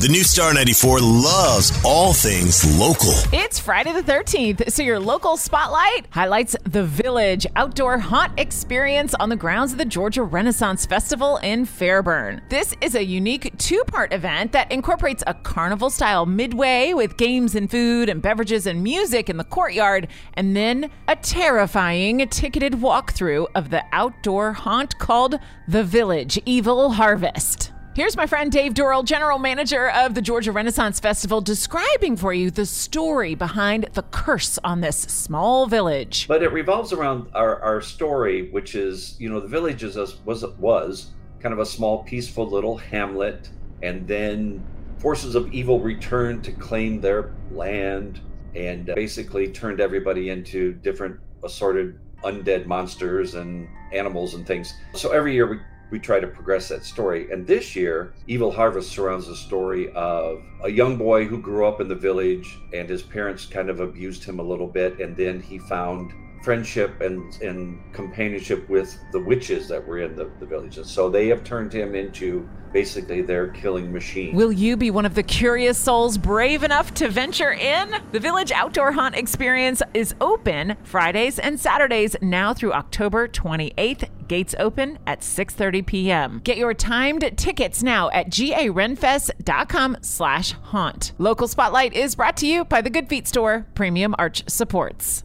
The new Star 94 loves all things local. It's Friday the 13th, so your local spotlight highlights the Village outdoor haunt experience on the grounds of the Georgia Renaissance Festival in Fairburn. This is a unique two part event that incorporates a carnival style midway with games and food and beverages and music in the courtyard, and then a terrifying ticketed walkthrough of the outdoor haunt called The Village Evil Harvest. Here's my friend Dave Dorrell, general manager of the Georgia Renaissance Festival, describing for you the story behind the curse on this small village. But it revolves around our, our story, which is, you know, the village is a, was was kind of a small, peaceful little hamlet, and then forces of evil returned to claim their land and basically turned everybody into different assorted undead monsters and animals and things. So every year we we try to progress that story. And this year, Evil Harvest surrounds the story of a young boy who grew up in the village and his parents kind of abused him a little bit. And then he found friendship and, and companionship with the witches that were in the, the villages. So they have turned him into basically their killing machine. Will you be one of the curious souls brave enough to venture in? The Village Outdoor Haunt Experience is open Fridays and Saturdays now through October 28th. Gates open at 6:30 p.m. Get your timed tickets now at garenfest.com slash haunt. Local Spotlight is brought to you by the Good Feet Store, Premium Arch Supports.